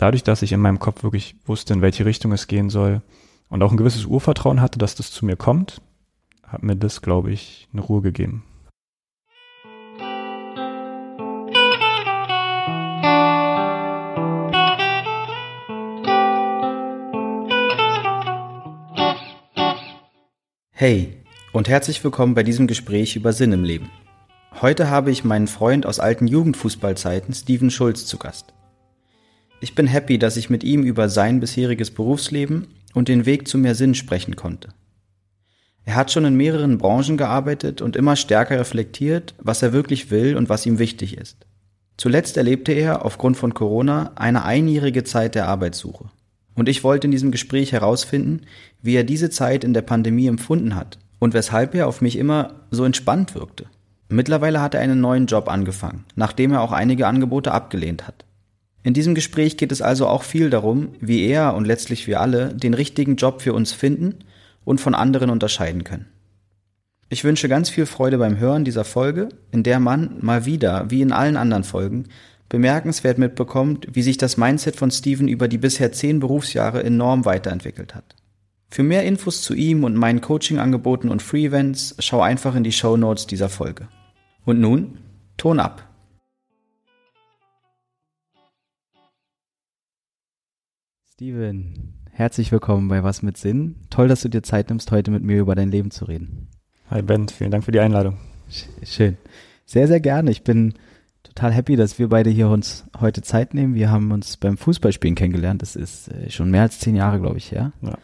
dadurch, dass ich in meinem Kopf wirklich wusste, in welche Richtung es gehen soll und auch ein gewisses Urvertrauen hatte, dass das zu mir kommt, hat mir das, glaube ich, eine Ruhe gegeben. Hey und herzlich willkommen bei diesem Gespräch über Sinn im Leben. Heute habe ich meinen Freund aus alten Jugendfußballzeiten, Steven Schulz, zu Gast. Ich bin happy, dass ich mit ihm über sein bisheriges Berufsleben und den Weg zu mehr Sinn sprechen konnte. Er hat schon in mehreren Branchen gearbeitet und immer stärker reflektiert, was er wirklich will und was ihm wichtig ist. Zuletzt erlebte er aufgrund von Corona eine einjährige Zeit der Arbeitssuche. Und ich wollte in diesem Gespräch herausfinden, wie er diese Zeit in der Pandemie empfunden hat und weshalb er auf mich immer so entspannt wirkte. Mittlerweile hat er einen neuen Job angefangen, nachdem er auch einige Angebote abgelehnt hat. In diesem Gespräch geht es also auch viel darum, wie er und letztlich wir alle den richtigen Job für uns finden und von anderen unterscheiden können. Ich wünsche ganz viel Freude beim Hören dieser Folge, in der man mal wieder, wie in allen anderen Folgen, bemerkenswert mitbekommt, wie sich das Mindset von Steven über die bisher zehn Berufsjahre enorm weiterentwickelt hat. Für mehr Infos zu ihm und meinen Coaching-Angeboten und Free-Events schau einfach in die Show Notes dieser Folge. Und nun, Ton ab! Steven, herzlich willkommen bei Was mit Sinn. Toll, dass du dir Zeit nimmst, heute mit mir über dein Leben zu reden. Hi Ben, vielen Dank für die Einladung. Schön. Sehr, sehr gerne. Ich bin total happy, dass wir beide hier uns heute Zeit nehmen. Wir haben uns beim Fußballspielen kennengelernt. Das ist äh, schon mehr als zehn Jahre, glaube ich, her. Ja.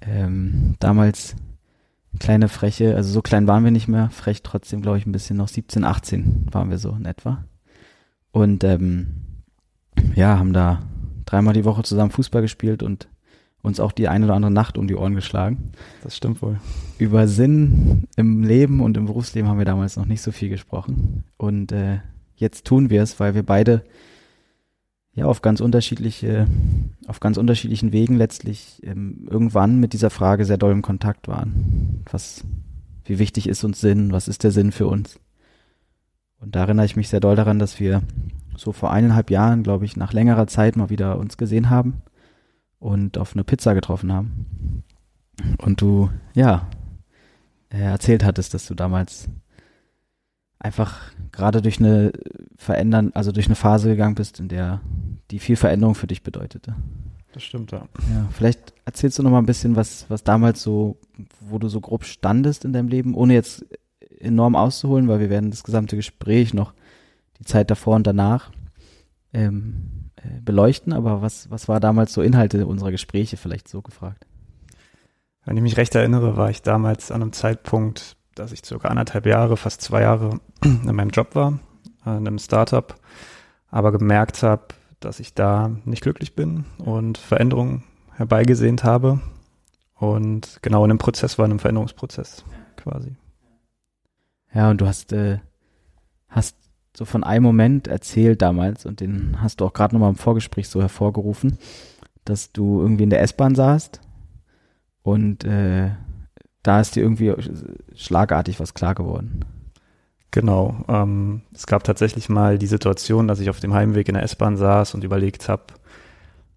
Ähm, damals kleine Freche, also so klein waren wir nicht mehr, frech trotzdem, glaube ich, ein bisschen noch 17, 18 waren wir so in etwa. Und ähm, ja, haben da dreimal die Woche zusammen Fußball gespielt und uns auch die eine oder andere Nacht um die Ohren geschlagen. Das stimmt wohl. Über Sinn im Leben und im Berufsleben haben wir damals noch nicht so viel gesprochen. Und äh, jetzt tun wir es, weil wir beide ja auf ganz unterschiedliche, auf ganz unterschiedlichen Wegen letztlich ähm, irgendwann mit dieser Frage sehr doll im Kontakt waren. Was, wie wichtig ist uns Sinn? Was ist der Sinn für uns? Und da erinnere ich mich sehr doll daran, dass wir so vor eineinhalb Jahren, glaube ich, nach längerer Zeit mal wieder uns gesehen haben und auf eine Pizza getroffen haben. Und du, ja, erzählt hattest, dass du damals einfach gerade durch eine verändern, also durch eine Phase gegangen bist, in der die viel Veränderung für dich bedeutete. Das stimmt, ja. Ja, vielleicht erzählst du noch mal ein bisschen, was, was damals so, wo du so grob standest in deinem Leben, ohne jetzt enorm auszuholen, weil wir werden das gesamte Gespräch noch die Zeit davor und danach ähm, äh, beleuchten. Aber was, was war damals so Inhalte unserer Gespräche vielleicht so gefragt? Wenn ich mich recht erinnere, war ich damals an einem Zeitpunkt dass ich circa anderthalb Jahre, fast zwei Jahre in meinem Job war, in einem Startup, aber gemerkt habe, dass ich da nicht glücklich bin und Veränderungen herbeigesehnt habe und genau in einem Prozess war, in einem Veränderungsprozess quasi. Ja, und du hast, äh, hast so von einem Moment erzählt damals und den hast du auch gerade nochmal im Vorgespräch so hervorgerufen, dass du irgendwie in der S-Bahn saßt und äh, da ist dir irgendwie schlagartig was klar geworden. Genau. Ähm, es gab tatsächlich mal die Situation, dass ich auf dem Heimweg in der S-Bahn saß und überlegt habe,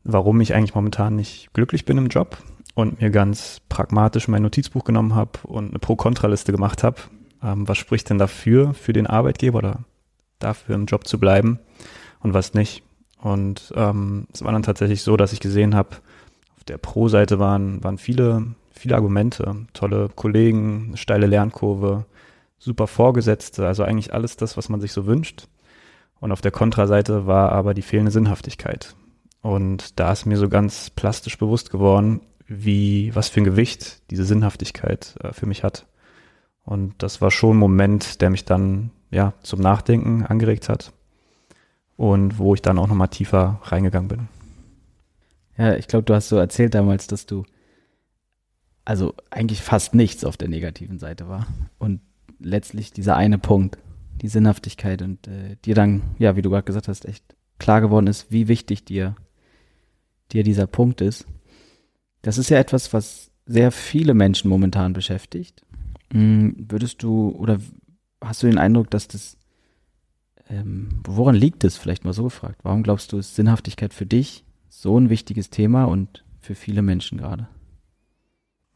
warum ich eigentlich momentan nicht glücklich bin im Job und mir ganz pragmatisch mein Notizbuch genommen habe und eine Pro-Kontra-Liste gemacht habe. Ähm, was spricht denn dafür, für den Arbeitgeber oder dafür im Job zu bleiben und was nicht? Und ähm, es war dann tatsächlich so, dass ich gesehen habe, auf der Pro-Seite waren, waren viele viele Argumente, tolle Kollegen, steile Lernkurve, super Vorgesetzte, also eigentlich alles das, was man sich so wünscht. Und auf der Kontraseite war aber die fehlende Sinnhaftigkeit. Und da ist mir so ganz plastisch bewusst geworden, wie, was für ein Gewicht diese Sinnhaftigkeit äh, für mich hat. Und das war schon ein Moment, der mich dann, ja, zum Nachdenken angeregt hat. Und wo ich dann auch nochmal tiefer reingegangen bin. Ja, ich glaube, du hast so erzählt damals, dass du also eigentlich fast nichts auf der negativen Seite war. Und letztlich dieser eine Punkt, die Sinnhaftigkeit und äh, dir dann, ja, wie du gerade gesagt hast, echt klar geworden ist, wie wichtig dir, dir dieser Punkt ist. Das ist ja etwas, was sehr viele Menschen momentan beschäftigt. Hm, würdest du oder hast du den Eindruck, dass das, ähm, woran liegt es, vielleicht mal so gefragt? Warum glaubst du, ist Sinnhaftigkeit für dich so ein wichtiges Thema und für viele Menschen gerade?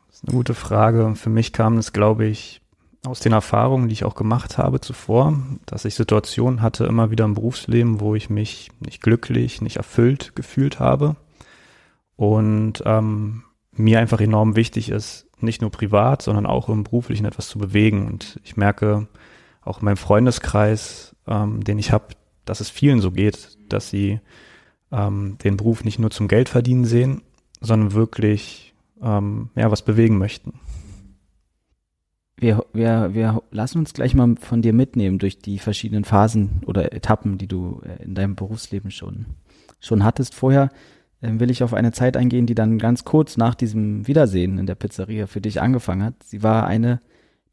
Das ist eine gute Frage. Für mich kam es, glaube ich, aus den Erfahrungen, die ich auch gemacht habe zuvor, dass ich Situationen hatte immer wieder im Berufsleben, wo ich mich nicht glücklich, nicht erfüllt gefühlt habe. Und ähm, mir einfach enorm wichtig ist, nicht nur privat, sondern auch im beruflichen etwas zu bewegen. Und ich merke auch in meinem Freundeskreis, ähm, den ich habe, dass es vielen so geht, dass sie ähm, den Beruf nicht nur zum Geld verdienen sehen, sondern wirklich ähm, ja, was bewegen möchten. Wir, wir, wir lassen uns gleich mal von dir mitnehmen durch die verschiedenen Phasen oder Etappen, die du äh, in deinem Berufsleben schon, schon hattest. Vorher äh, will ich auf eine Zeit eingehen, die dann ganz kurz nach diesem Wiedersehen in der Pizzeria für dich angefangen hat. Sie war eine,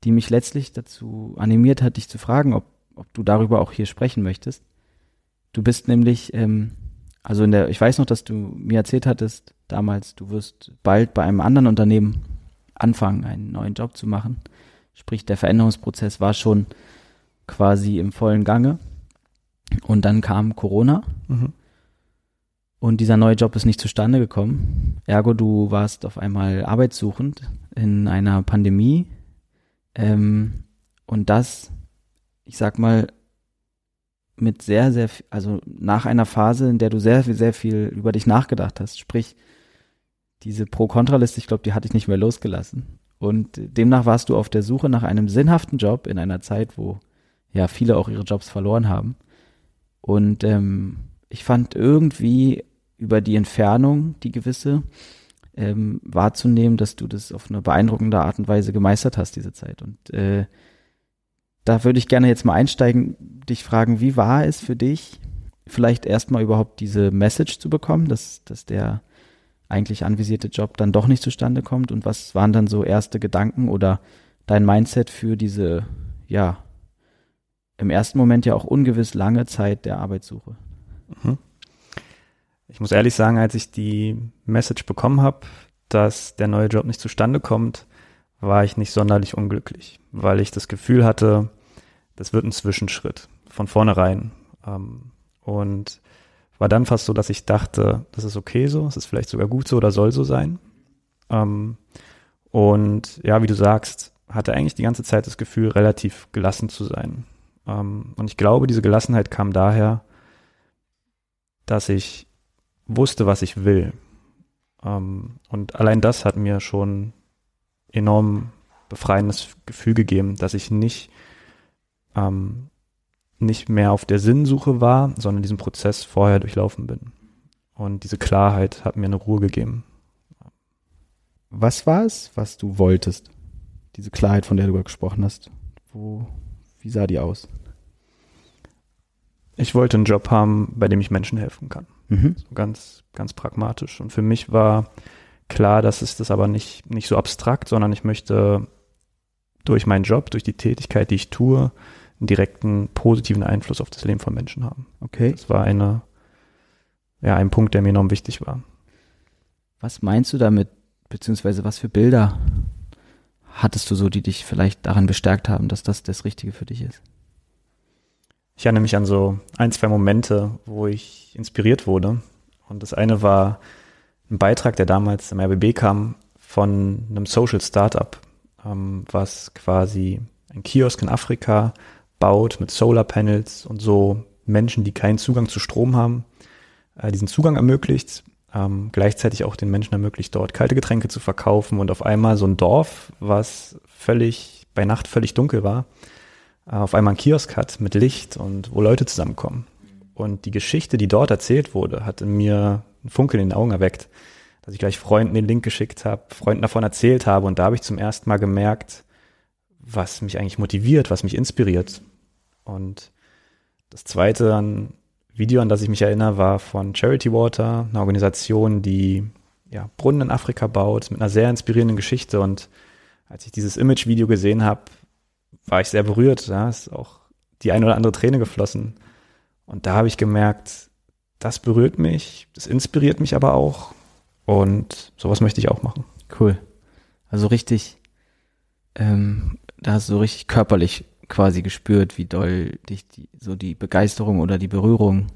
die mich letztlich dazu animiert hat, dich zu fragen, ob, ob du darüber auch hier sprechen möchtest. Du bist nämlich, ähm, also in der, ich weiß noch, dass du mir erzählt hattest damals, du wirst bald bei einem anderen Unternehmen anfangen, einen neuen Job zu machen. Sprich, der Veränderungsprozess war schon quasi im vollen Gange. Und dann kam Corona. Mhm. Und dieser neue Job ist nicht zustande gekommen. Ergo, du warst auf einmal arbeitssuchend in einer Pandemie. Ähm, und das, ich sag mal, mit sehr, sehr, also nach einer Phase, in der du sehr, sehr viel über dich nachgedacht hast. Sprich, diese Pro-Kontra-Liste, ich glaube, die hatte ich nicht mehr losgelassen. Und demnach warst du auf der Suche nach einem sinnhaften Job in einer Zeit, wo ja viele auch ihre Jobs verloren haben. Und ähm, ich fand irgendwie über die Entfernung, die gewisse, ähm, wahrzunehmen, dass du das auf eine beeindruckende Art und Weise gemeistert hast, diese Zeit. Und äh, da würde ich gerne jetzt mal einsteigen, dich fragen, wie war es für dich, vielleicht erstmal überhaupt diese Message zu bekommen, dass, dass der eigentlich anvisierte Job dann doch nicht zustande kommt? Und was waren dann so erste Gedanken oder dein Mindset für diese, ja, im ersten Moment ja auch ungewiss lange Zeit der Arbeitssuche? Mhm. Ich muss ehrlich sagen, als ich die Message bekommen habe, dass der neue Job nicht zustande kommt, war ich nicht sonderlich unglücklich, weil ich das Gefühl hatte, das wird ein Zwischenschritt von vornherein. Ähm, und war dann fast so, dass ich dachte, das ist okay so, es ist vielleicht sogar gut so oder soll so sein. Ähm, und ja, wie du sagst, hatte eigentlich die ganze Zeit das Gefühl, relativ gelassen zu sein. Ähm, und ich glaube, diese Gelassenheit kam daher, dass ich wusste, was ich will. Ähm, und allein das hat mir schon enorm befreiendes Gefühl gegeben, dass ich nicht ähm, nicht mehr auf der Sinnsuche war, sondern diesen Prozess vorher durchlaufen bin. Und diese Klarheit hat mir eine Ruhe gegeben. Was war es, was du wolltest? Diese Klarheit, von der du gesprochen hast. Wo, wie sah die aus? Ich wollte einen Job haben, bei dem ich Menschen helfen kann. Mhm. So ganz, ganz pragmatisch. Und für mich war klar, dass es das aber nicht, nicht so abstrakt, sondern ich möchte durch meinen Job, durch die Tätigkeit, die ich tue, einen direkten positiven Einfluss auf das Leben von Menschen haben. Okay. Das war eine, ja, ein Punkt, der mir enorm wichtig war. Was meinst du damit, beziehungsweise was für Bilder hattest du so, die dich vielleicht daran bestärkt haben, dass das das Richtige für dich ist? Ich erinnere mich an so ein, zwei Momente, wo ich inspiriert wurde. Und das eine war ein Beitrag, der damals im RBB kam, von einem Social Startup, ähm, was quasi ein Kiosk in Afrika baut mit Solarpanels und so Menschen, die keinen Zugang zu Strom haben, äh, diesen Zugang ermöglicht, ähm, gleichzeitig auch den Menschen ermöglicht, dort kalte Getränke zu verkaufen und auf einmal so ein Dorf, was völlig bei Nacht völlig dunkel war, auf einmal ein Kiosk hat mit Licht und wo Leute zusammenkommen. Und die Geschichte, die dort erzählt wurde, hat in mir einen Funkel in den Augen erweckt, dass ich gleich Freunden den Link geschickt habe, Freunden davon erzählt habe und da habe ich zum ersten Mal gemerkt, was mich eigentlich motiviert, was mich inspiriert. Und das zweite an Video, an das ich mich erinnere, war von Charity Water, eine Organisation, die ja, Brunnen in Afrika baut, mit einer sehr inspirierenden Geschichte. Und als ich dieses Image-Video gesehen habe, war ich sehr berührt. Da ist auch die eine oder andere Träne geflossen. Und da habe ich gemerkt, das berührt mich, das inspiriert mich aber auch. Und sowas möchte ich auch machen. Cool. Also richtig ähm, da hast du so richtig körperlich quasi gespürt, wie doll dich die, so die Begeisterung oder die Berührung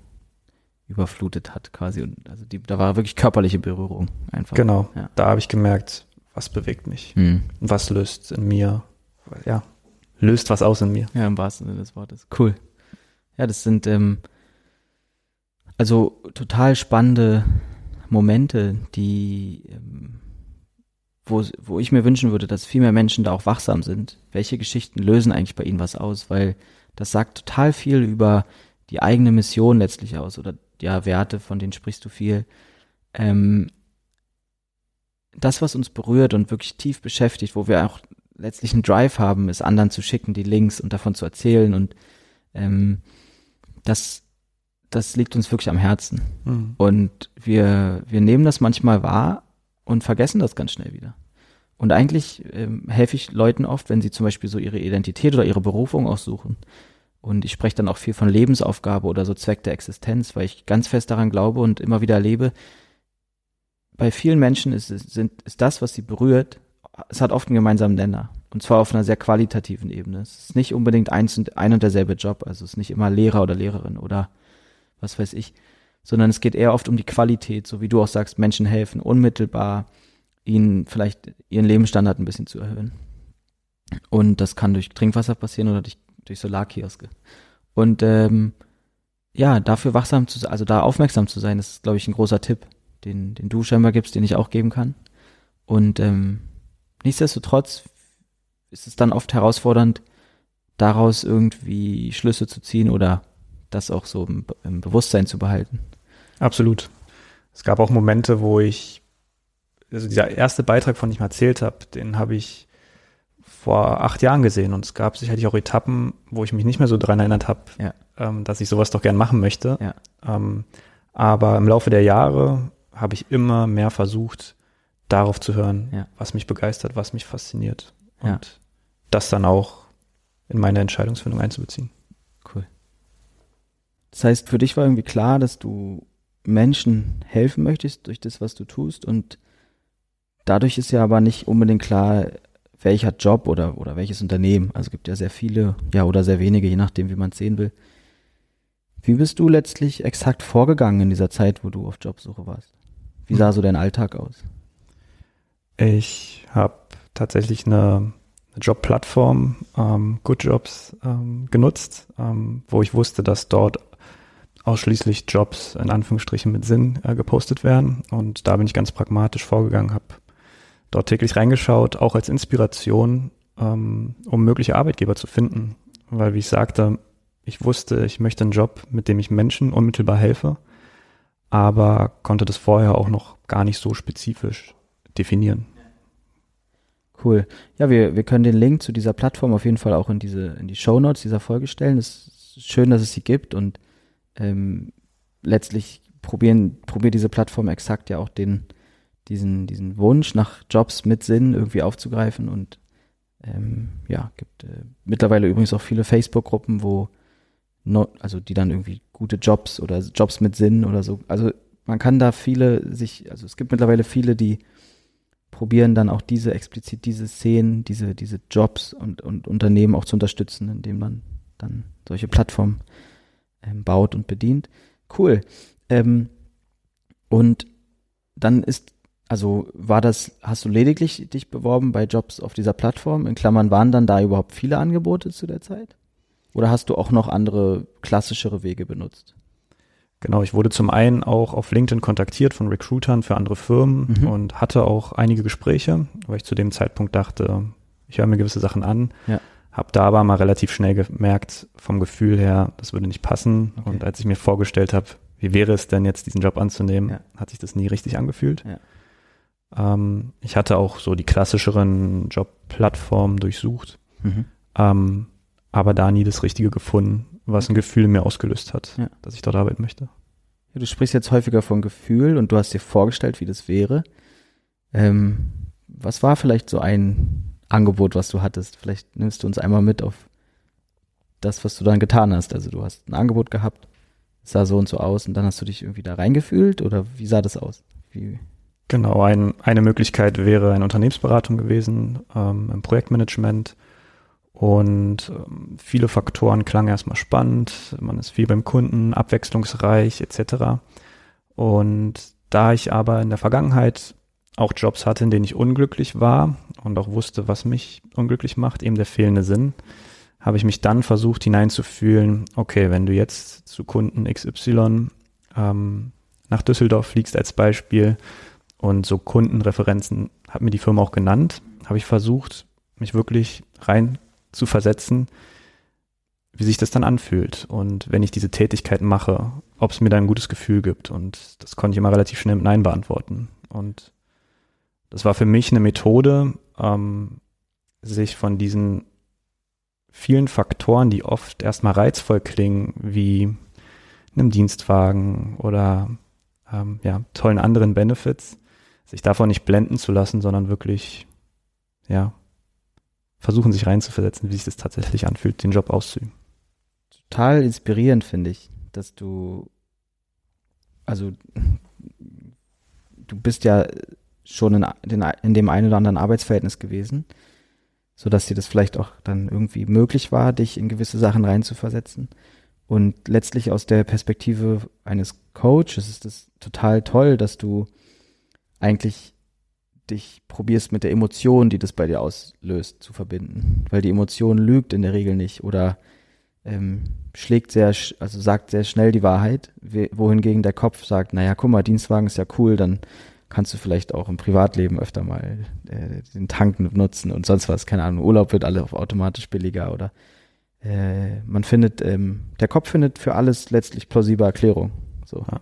überflutet hat quasi. Und also die, da war wirklich körperliche Berührung einfach. Genau. Ja. Da habe ich gemerkt, was bewegt mich und was löst in mir, ja, löst was aus in mir. Ja, im wahrsten Sinne des Wortes. Cool. Ja, das sind ähm, also total spannende Momente, die ähm, wo, wo ich mir wünschen würde, dass viel mehr Menschen da auch wachsam sind. Welche Geschichten lösen eigentlich bei ihnen was aus? Weil das sagt total viel über die eigene Mission letztlich aus oder ja, Werte, von denen sprichst du viel. Ähm, das, was uns berührt und wirklich tief beschäftigt, wo wir auch letztlich einen Drive haben, ist anderen zu schicken, die Links und davon zu erzählen und ähm, das, das liegt uns wirklich am Herzen. Mhm. Und wir, wir nehmen das manchmal wahr und vergessen das ganz schnell wieder. Und eigentlich ähm, helfe ich Leuten oft, wenn sie zum Beispiel so ihre Identität oder ihre Berufung aussuchen. Und ich spreche dann auch viel von Lebensaufgabe oder so Zweck der Existenz, weil ich ganz fest daran glaube und immer wieder erlebe, bei vielen Menschen ist, sind, ist das, was sie berührt, es hat oft einen gemeinsamen Nenner. Und zwar auf einer sehr qualitativen Ebene. Es ist nicht unbedingt eins ein und derselbe Job. Also es ist nicht immer Lehrer oder Lehrerin oder was weiß ich. Sondern es geht eher oft um die Qualität, so wie du auch sagst, Menschen helfen, unmittelbar ihnen vielleicht ihren Lebensstandard ein bisschen zu erhöhen. Und das kann durch Trinkwasser passieren oder durch, durch Solarkioske. Und ähm, ja, dafür wachsam zu sein, also da aufmerksam zu sein, ist, glaube ich, ein großer Tipp, den, den du scheinbar gibst, den ich auch geben kann. Und ähm, nichtsdestotrotz ist es dann oft herausfordernd, daraus irgendwie Schlüsse zu ziehen oder das auch so im, im Bewusstsein zu behalten. Absolut. Es gab auch Momente, wo ich, also dieser erste Beitrag, von dem ich mal erzählt habe, den habe ich vor acht Jahren gesehen und es gab sicherlich auch Etappen, wo ich mich nicht mehr so dran erinnert habe, ja. ähm, dass ich sowas doch gern machen möchte. Ja. Ähm, aber im Laufe der Jahre habe ich immer mehr versucht, darauf zu hören, ja. was mich begeistert, was mich fasziniert. Und ja. das dann auch in meine Entscheidungsfindung einzubeziehen. Cool. Das heißt, für dich war irgendwie klar, dass du Menschen helfen möchtest durch das, was du tust. Und dadurch ist ja aber nicht unbedingt klar, welcher Job oder, oder welches Unternehmen. Also es gibt ja sehr viele, ja, oder sehr wenige, je nachdem, wie man es sehen will. Wie bist du letztlich exakt vorgegangen in dieser Zeit, wo du auf Jobsuche warst? Wie sah so dein Alltag aus? Ich habe tatsächlich eine, Jobplattform, ähm, Good Jobs, ähm, genutzt, ähm, wo ich wusste, dass dort ausschließlich Jobs in Anführungsstrichen mit Sinn äh, gepostet werden. Und da bin ich ganz pragmatisch vorgegangen, habe dort täglich reingeschaut, auch als Inspiration, ähm, um mögliche Arbeitgeber zu finden. Weil, wie ich sagte, ich wusste, ich möchte einen Job, mit dem ich Menschen unmittelbar helfe aber konnte das vorher auch noch gar nicht so spezifisch definieren. Cool. Ja, wir, wir können den Link zu dieser Plattform auf jeden Fall auch in diese, in die Show Notes dieser Folge stellen. Es ist schön, dass es sie gibt und ähm, letztlich probieren, probiert diese Plattform exakt ja auch den, diesen, diesen Wunsch nach Jobs mit Sinn irgendwie aufzugreifen und ähm, ja, gibt äh, mittlerweile übrigens auch viele Facebook-Gruppen, wo no, also die dann irgendwie gute Jobs oder Jobs mit Sinn oder so. Also man kann da viele sich, also es gibt mittlerweile viele, die probieren dann auch diese explizit diese Szenen, diese diese Jobs und und Unternehmen auch zu unterstützen, indem man dann solche Plattformen ähm, baut und bedient. Cool. Ähm, und dann ist also war das, hast du lediglich dich beworben bei Jobs auf dieser Plattform? In Klammern waren dann da überhaupt viele Angebote zu der Zeit? Oder hast du auch noch andere klassischere Wege benutzt? Genau, ich wurde zum einen auch auf LinkedIn kontaktiert von Recruitern für andere Firmen mhm. und hatte auch einige Gespräche, weil ich zu dem Zeitpunkt dachte, ich höre mir gewisse Sachen an. Ja. Hab da aber mal relativ schnell gemerkt, vom Gefühl her, das würde nicht passen. Okay. Und als ich mir vorgestellt habe, wie wäre es denn jetzt, diesen Job anzunehmen, ja. hat sich das nie richtig angefühlt. Ja. Ähm, ich hatte auch so die klassischeren Jobplattformen durchsucht. Mhm. Ähm, aber da nie das Richtige gefunden, was ein Gefühl mir ausgelöst hat, ja. dass ich dort arbeiten möchte. Ja, du sprichst jetzt häufiger von Gefühl und du hast dir vorgestellt, wie das wäre. Ähm, was war vielleicht so ein Angebot, was du hattest? Vielleicht nimmst du uns einmal mit auf das, was du dann getan hast. Also du hast ein Angebot gehabt, es sah so und so aus und dann hast du dich irgendwie da reingefühlt oder wie sah das aus? Wie genau, ein, eine Möglichkeit wäre eine Unternehmensberatung gewesen ähm, im Projektmanagement Und ähm, viele Faktoren klangen erstmal spannend. Man ist viel beim Kunden, abwechslungsreich etc. Und da ich aber in der Vergangenheit auch Jobs hatte, in denen ich unglücklich war und auch wusste, was mich unglücklich macht, eben der fehlende Sinn, habe ich mich dann versucht hineinzufühlen, okay, wenn du jetzt zu Kunden XY ähm, nach Düsseldorf fliegst als Beispiel und so Kundenreferenzen hat mir die Firma auch genannt, habe ich versucht, mich wirklich rein zu versetzen, wie sich das dann anfühlt. Und wenn ich diese Tätigkeit mache, ob es mir da ein gutes Gefühl gibt. Und das konnte ich immer relativ schnell mit Nein beantworten. Und das war für mich eine Methode, ähm, sich von diesen vielen Faktoren, die oft erstmal reizvoll klingen, wie einem Dienstwagen oder ähm, ja, tollen anderen Benefits, sich davon nicht blenden zu lassen, sondern wirklich, ja, versuchen, sich reinzuversetzen, wie sich das tatsächlich anfühlt, den Job auszuüben. Total inspirierend, finde ich, dass du, also, du bist ja schon in, in dem einen oder anderen Arbeitsverhältnis gewesen so dass dir das vielleicht auch dann irgendwie möglich war, dich in gewisse Sachen reinzuversetzen. Und letztlich aus der Perspektive eines Coaches ist es total toll, dass du eigentlich dich probierst mit der Emotion, die das bei dir auslöst, zu verbinden. Weil die Emotion lügt in der Regel nicht oder ähm, schlägt sehr, also sagt sehr schnell die Wahrheit, wohingegen der Kopf sagt, naja, guck mal, Dienstwagen ist ja cool, dann kannst du vielleicht auch im Privatleben öfter mal äh, den Tank nutzen und sonst was. Keine Ahnung, Urlaub wird alle automatisch billiger oder äh, man findet, ähm, der Kopf findet für alles letztlich plausible Erklärung. So. Ja.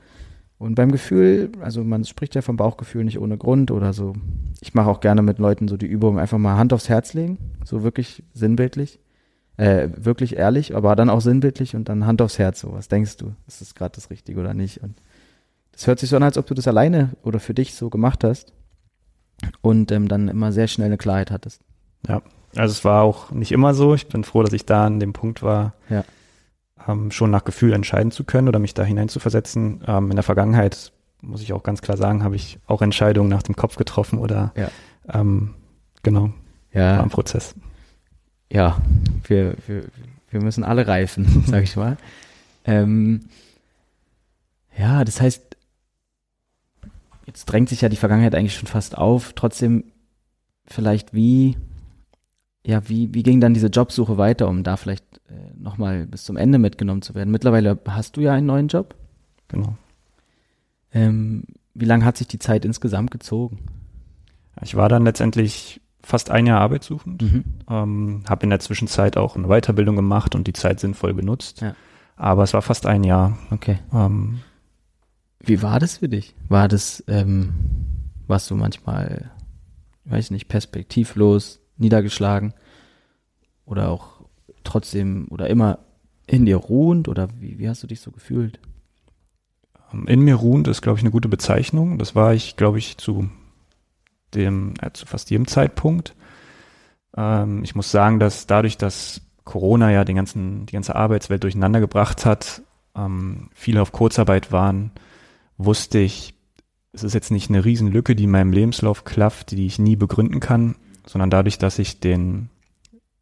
Und beim Gefühl, also man spricht ja vom Bauchgefühl nicht ohne Grund oder so. Ich mache auch gerne mit Leuten so die Übung, einfach mal Hand aufs Herz legen, so wirklich sinnbildlich, äh, wirklich ehrlich, aber dann auch sinnbildlich und dann Hand aufs Herz. So, was denkst du? Ist das gerade das Richtige oder nicht? Und es hört sich so an, als ob du das alleine oder für dich so gemacht hast und ähm, dann immer sehr schnell eine Klarheit hattest. Ja, also es war auch nicht immer so. Ich bin froh, dass ich da an dem Punkt war, ja. Ähm, schon nach Gefühl entscheiden zu können oder mich da hineinzuversetzen. Ähm, in der Vergangenheit, muss ich auch ganz klar sagen, habe ich auch Entscheidungen nach dem Kopf getroffen oder ja. ähm, genau, ja. war ein Prozess. Ja, wir, wir, wir müssen alle reifen, sag ich mal. Ähm, ja, das heißt, Jetzt drängt sich ja die Vergangenheit eigentlich schon fast auf. Trotzdem vielleicht wie, ja, wie, wie ging dann diese Jobsuche weiter, um da vielleicht äh, nochmal bis zum Ende mitgenommen zu werden? Mittlerweile hast du ja einen neuen Job. Genau. Ähm, wie lange hat sich die Zeit insgesamt gezogen? Ich war dann letztendlich fast ein Jahr arbeitssuchend, mhm. ähm, habe in der Zwischenzeit auch eine Weiterbildung gemacht und die Zeit sinnvoll genutzt. Ja. Aber es war fast ein Jahr. Okay. Ähm, wie war das für dich? War das, ähm, warst du manchmal, ich weiß nicht, perspektivlos, niedergeschlagen oder auch trotzdem oder immer in dir ruhend oder wie, wie hast du dich so gefühlt? Ähm, in mir ruhend ist, glaube ich, eine gute Bezeichnung. Das war ich, glaube ich, zu dem, äh, zu fast jedem Zeitpunkt. Ähm, ich muss sagen, dass dadurch, dass Corona ja den ganzen, die ganze Arbeitswelt durcheinander gebracht hat, ähm, viele auf Kurzarbeit waren, wusste ich, es ist jetzt nicht eine Riesenlücke, die in meinem Lebenslauf klafft, die ich nie begründen kann, sondern dadurch, dass ich den,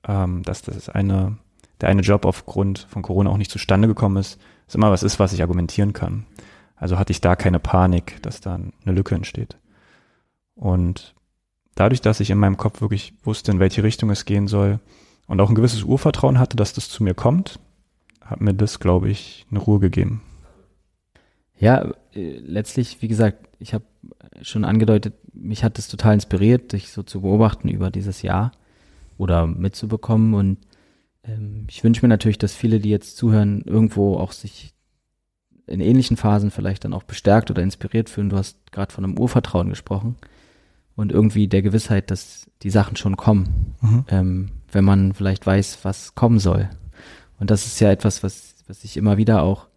ähm, dass das eine, der eine Job aufgrund von Corona auch nicht zustande gekommen ist, ist immer was ist, was ich argumentieren kann. Also hatte ich da keine Panik, dass da eine Lücke entsteht. Und dadurch, dass ich in meinem Kopf wirklich wusste, in welche Richtung es gehen soll und auch ein gewisses Urvertrauen hatte, dass das zu mir kommt, hat mir das, glaube ich, eine Ruhe gegeben. Ja, äh, letztlich, wie gesagt, ich habe schon angedeutet, mich hat es total inspiriert, dich so zu beobachten über dieses Jahr oder mitzubekommen. Und ähm, ich wünsche mir natürlich, dass viele, die jetzt zuhören, irgendwo auch sich in ähnlichen Phasen vielleicht dann auch bestärkt oder inspiriert fühlen. Du hast gerade von einem Urvertrauen gesprochen und irgendwie der Gewissheit, dass die Sachen schon kommen, mhm. ähm, wenn man vielleicht weiß, was kommen soll. Und das ist ja etwas, was, was ich immer wieder auch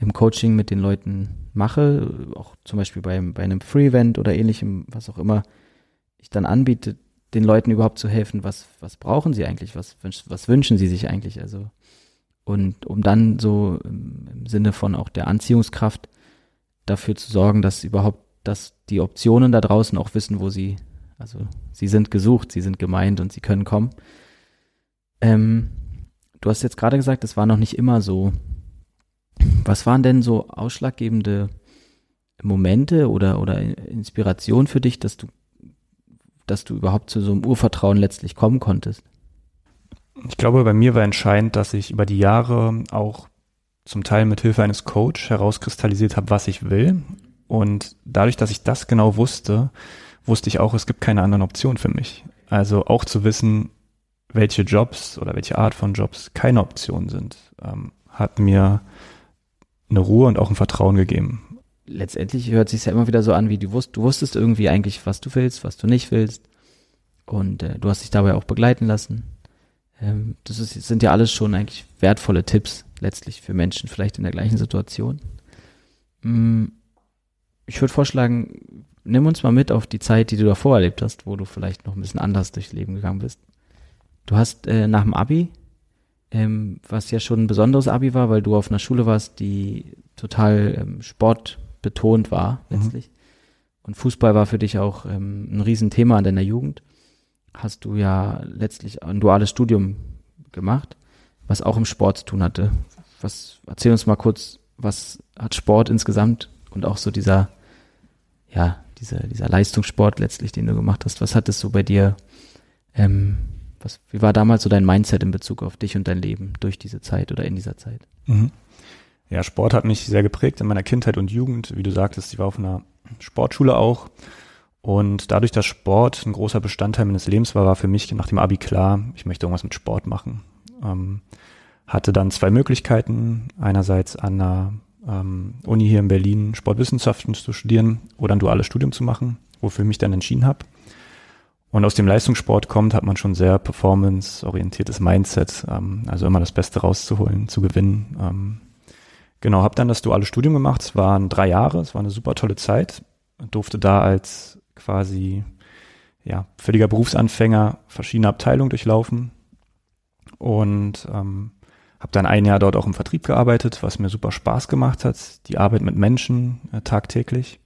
im Coaching mit den Leuten mache, auch zum Beispiel bei, bei einem Free-Event oder ähnlichem, was auch immer ich dann anbiete, den Leuten überhaupt zu helfen, was, was brauchen sie eigentlich, was, was wünschen sie sich eigentlich, also und um dann so im, Sinne von auch der Anziehungskraft dafür zu sorgen, dass überhaupt, dass die Optionen da draußen auch wissen, wo sie, also sie sind gesucht, sie sind gemeint und sie können kommen. Ähm, du hast jetzt gerade gesagt, es war noch nicht immer so. Was waren denn so ausschlaggebende Momente oder, oder Inspiration für dich, dass du, dass du überhaupt zu so einem Urvertrauen letztlich kommen konntest? Ich glaube, bei mir war entscheidend, dass ich über die Jahre auch zum Teil mit Hilfe eines Coach herauskristallisiert habe, was ich will. Und dadurch, dass ich das genau wusste, wusste ich auch, es gibt keine anderen Optionen für mich. Also auch zu wissen, welche Jobs oder welche Art von Jobs keine Option sind, ähm, hat mir eine Ruhe und auch ein Vertrauen gegeben. Letztendlich hört sich ja immer wieder so an, wie du, wusst, du wusstest irgendwie eigentlich, was du willst, was du nicht willst. Und äh, du hast dich dabei auch begleiten lassen. Ähm, das ist, sind ja alles schon eigentlich wertvolle Tipps letztlich für Menschen vielleicht in der gleichen Situation. Mm, ich würde vorschlagen, nimm uns mal mit auf die Zeit, die du davor erlebt hast, wo du vielleicht noch ein bisschen anders durchs Leben gegangen bist. Du hast äh, nach dem Abi, ähm, was ja schon ein besonderes Abi war, weil du auf einer Schule warst, die total ähm, sportbetont war mhm. letztlich. Mhm. Und Fußball war für dich auch ähm, ein Riesenthema in deiner Jugend. Hast du ja letztlich ein duales Studium gemacht, was auch im Sport zu tun hatte. Was, erzähl uns mal kurz, was hat Sport insgesamt und auch so dieser, ja, dieser, dieser Leistungssport letztlich, den du gemacht hast, was hat es so bei dir ähm, was, wie war damals so dein Mindset in Bezug auf dich und dein Leben durch diese Zeit oder in dieser Zeit? Mhm. Ja, Sport hat mich sehr geprägt in meiner Kindheit und Jugend. Wie du sagtest, ich war auf einer Sportschule auch. Und dadurch, dass Sport ein großer Bestandteil meines Lebens war, war für mich nach dem Abi klar, ich möchte irgendwas mit Sport machen. Ähm, hatte dann zwei Möglichkeiten. Einerseits an einer ähm, Uni hier in Berlin Sportwissenschaften zu studieren oder ein duales Studium zu machen, wofür ich mich dann entschieden habe. Und aus dem Leistungssport kommt, hat man schon sehr performance-orientiertes Mindset, ähm, also immer das Beste rauszuholen, zu gewinnen. Ähm, genau, habe dann das duale Studium gemacht. Es waren drei Jahre, es war eine super tolle Zeit. Durfte da als quasi ja völliger Berufsanfänger verschiedene Abteilungen durchlaufen und ähm, habe dann ein Jahr dort auch im Vertrieb gearbeitet, was mir super Spaß gemacht hat. Die Arbeit mit Menschen äh, tagtäglich.